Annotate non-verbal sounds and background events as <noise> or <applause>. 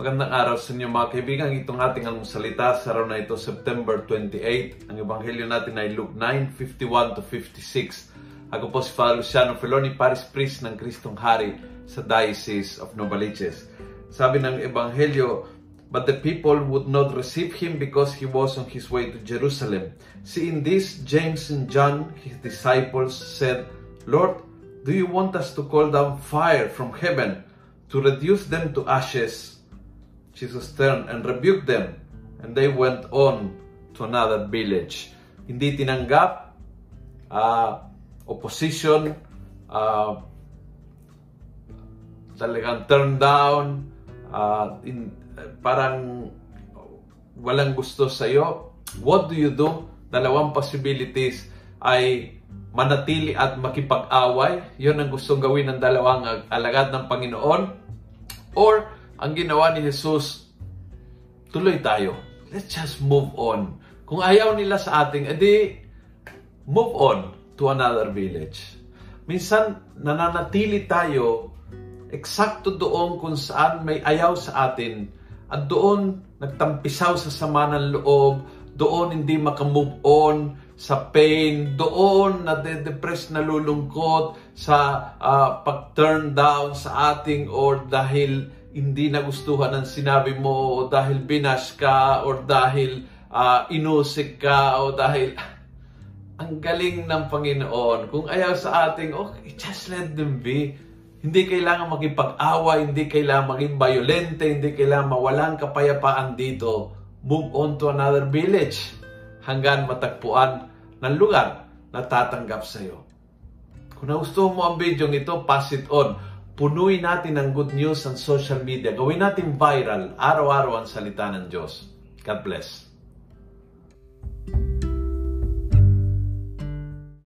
Magandang araw sa inyo mga kaibigan. Itong ating almusalita sa araw na ito, September 28. Ang ebanghelyo natin ay Luke 9, 51 to 56. Ako po si Father Luciano Feloni, Paris Priest ng Kristong Hari sa Diocese of Novaliches. Sabi ng ebanghelyo, But the people would not receive him because he was on his way to Jerusalem. Seeing this, James and John, his disciples, said, Lord, do you want us to call down fire from heaven to reduce them to ashes? Jesus turned and rebuked them, and they went on to another village. Hindi tinanggap, uh, opposition, uh, talagang turn down, uh, in, uh, parang walang gusto sa iyo. What do you do? Dalawang possibilities ay manatili at makipag-away. Yun ang gustong gawin ng dalawang alagad ng Panginoon. Or ang ginawa ni Jesus, tuloy tayo. Let's just move on. Kung ayaw nila sa ating, edi move on to another village. Minsan, nananatili tayo eksakto doon kung saan may ayaw sa atin at doon nagtampisaw sa sama ng loob, doon hindi makamove on sa pain, doon na de-depress na lulungkot sa uh, pag-turn down sa ating or dahil hindi nagustuhan ng sinabi mo dahil binash ka or dahil uh, inusik ka o dahil <laughs> ang galing ng Panginoon. Kung ayaw sa ating, okay, just let them be. Hindi kailangan makipag-away, hindi kailangan maging violente, hindi kailangan mawalan kapayapaan dito. Move on to another village hanggang matagpuan ng lugar na tatanggap sa iyo. Kung nagustuhan mo ang video ito, pass it on punuin natin ng good news sa social media. Gawin natin viral, araw-araw ang salita ng Diyos. God bless.